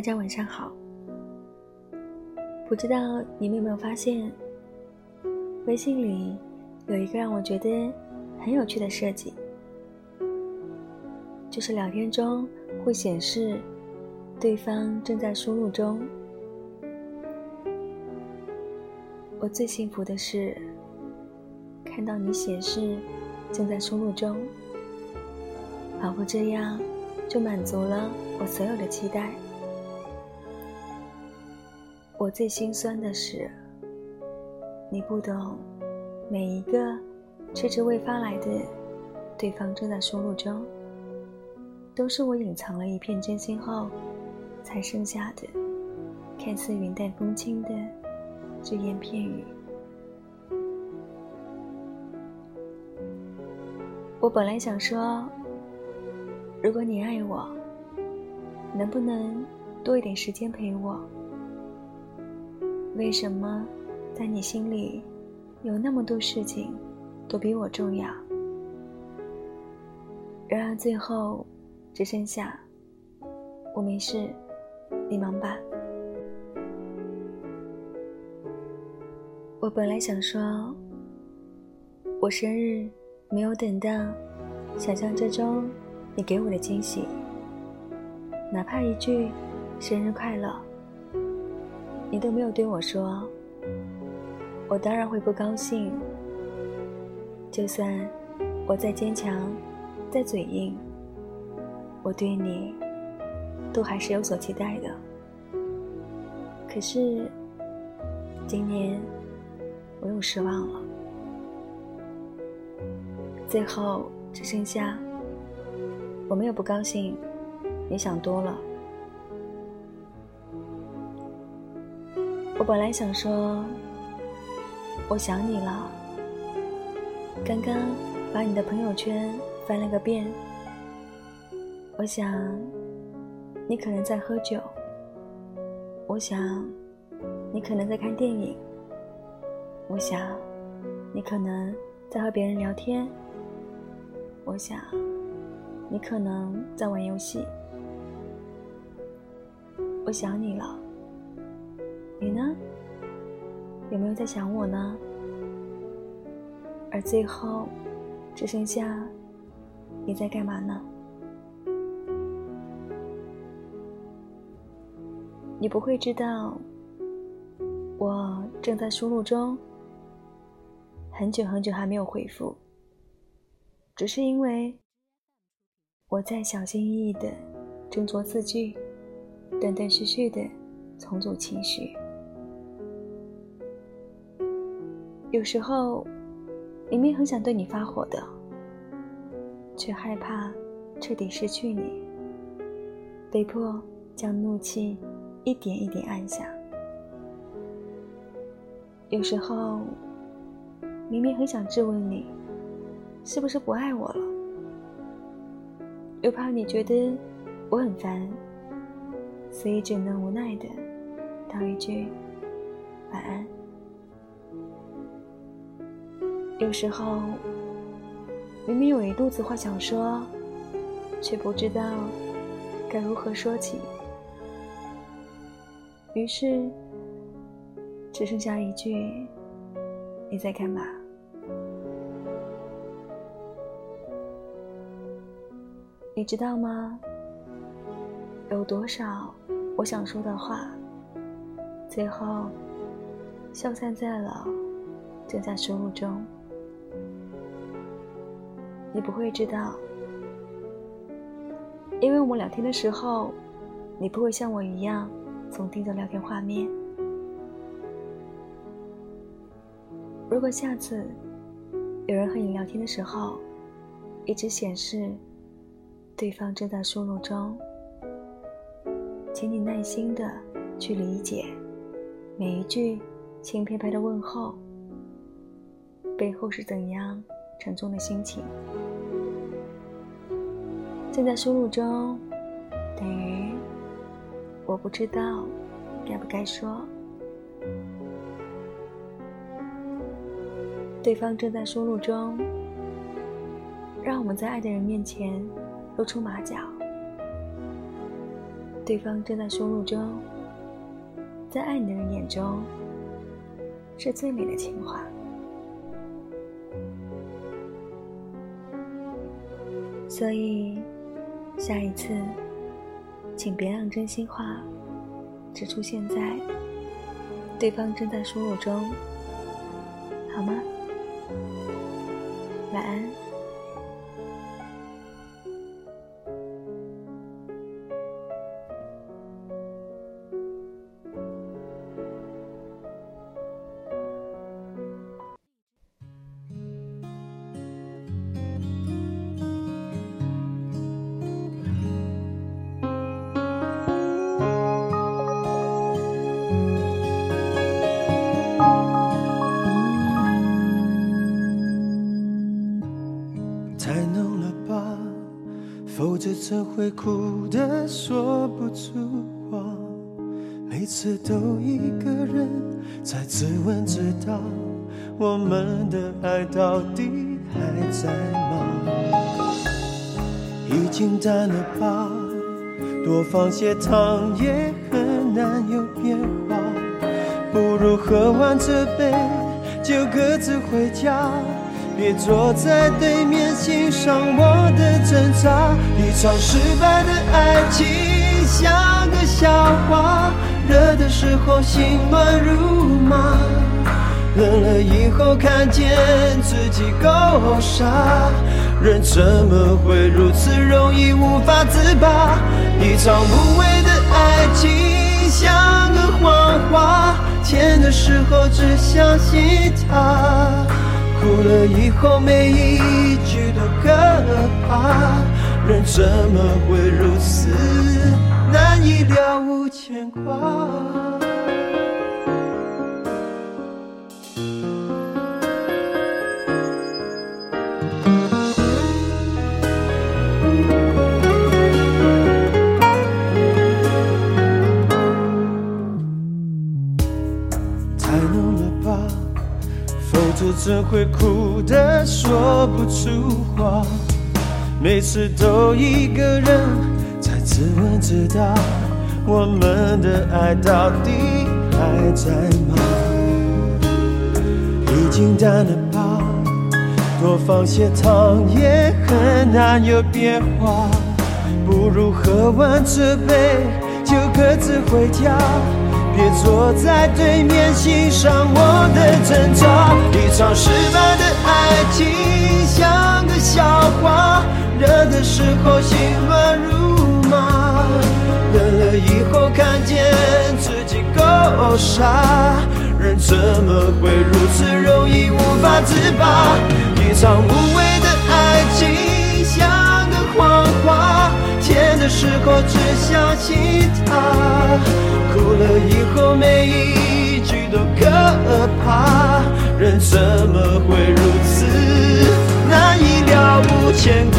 大家晚上好。不知道你们有没有发现，微信里有一个让我觉得很有趣的设计，就是聊天中会显示对方正在输入中。我最幸福的是看到你显示正在输入中，仿佛这样。就满足了我所有的期待。我最心酸的是，你不懂，每一个迟迟未发来的，对方正在输入中，都是我隐藏了一片真心后，才剩下的，看似云淡风轻的只言片语。我本来想说。如果你爱我，能不能多一点时间陪我？为什么在你心里有那么多事情都比我重要？然而最后只剩下我没事，你忙吧。我本来想说，我生日没有等到，想象之中。你给我的惊喜，哪怕一句“生日快乐”，你都没有对我说，我当然会不高兴。就算我再坚强、再嘴硬，我对你都还是有所期待的。可是今年我又失望了，最后只剩下。我没有不高兴，你想多了。我本来想说，我想你了。刚刚把你的朋友圈翻了个遍，我想你可能在喝酒，我想你可能在看电影，我想你可能在和别人聊天，我想。你可能在玩游戏，我想你了。你呢？有没有在想我呢？而最后，只剩下你在干嘛呢？你不会知道，我正在输入中，很久很久还没有回复，只是因为。我在小心翼翼地斟酌字句，断断续续地重组情绪。有时候，明明很想对你发火的，却害怕彻底失去你，被迫将怒气一点一点按下。有时候，明明很想质问你，是不是不爱我了？又怕你觉得我很烦，所以只能无奈的道一句晚安。有时候明明有一肚子话想说，却不知道该如何说起，于是只剩下一句：“你在干嘛？”你知道吗？有多少我想说的话，最后消散在了正在输入中。你不会知道，因为我们聊天的时候，你不会像我一样总盯着聊天画面。如果下次有人和你聊天的时候，一直显示。对方正在输入中，请你耐心的去理解每一句轻飘飘的问候背后是怎样沉重的心情。正在输入中，等于我不知道该不该说。对方正在输入中，让我们在爱的人面前。露出马脚，对方正在输入中，在爱你的人眼中，是最美的情话。所以，下一次，请别让真心话只出现在对方正在输入中，好吗？晚安。怎会哭得说不出话？每次都一个人在自问自答，我们的爱到底还在吗？已经淡了吧，多放些糖也很难有变化，不如喝完这杯就各自回家。别坐在对面欣赏我的挣扎，一场失败的爱情像个笑话，热的时候心乱如麻，冷了以后看见自己够傻，人怎么会如此容易无法自拔？一场无谓的爱情像个谎话，甜的时候只相信他。哭了以后，每一句都可怕。人怎么会如此难以了无牵挂？怎会哭得说不出话？每次都一个人在自问自答，我们的爱到底还在吗？已经淡了吧，多放些糖也很难有变化，不如喝完这杯就各自回家。别坐在对面欣赏我的挣扎，一场失败的爱情像个笑话，热的时候心乱如麻，冷了以后看见自己够傻，人怎么会如此容易无法自拔？一场无谓的爱情时候只相信他。哭了以后，每一句都可怕。人怎么会如此难以了无牵挂？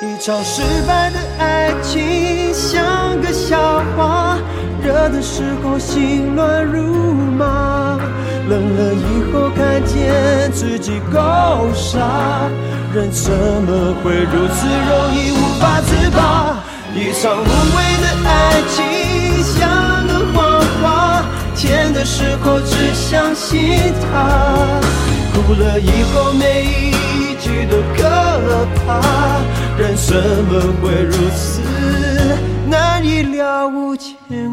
一场失败时候心乱如麻，冷了以后看见自己够傻，人怎么会如此容易无法自拔？一场无谓的爱情像个谎话，甜的时候只相信它，哭了以后每一句都可怕，人怎么会如此？难以了无牵挂。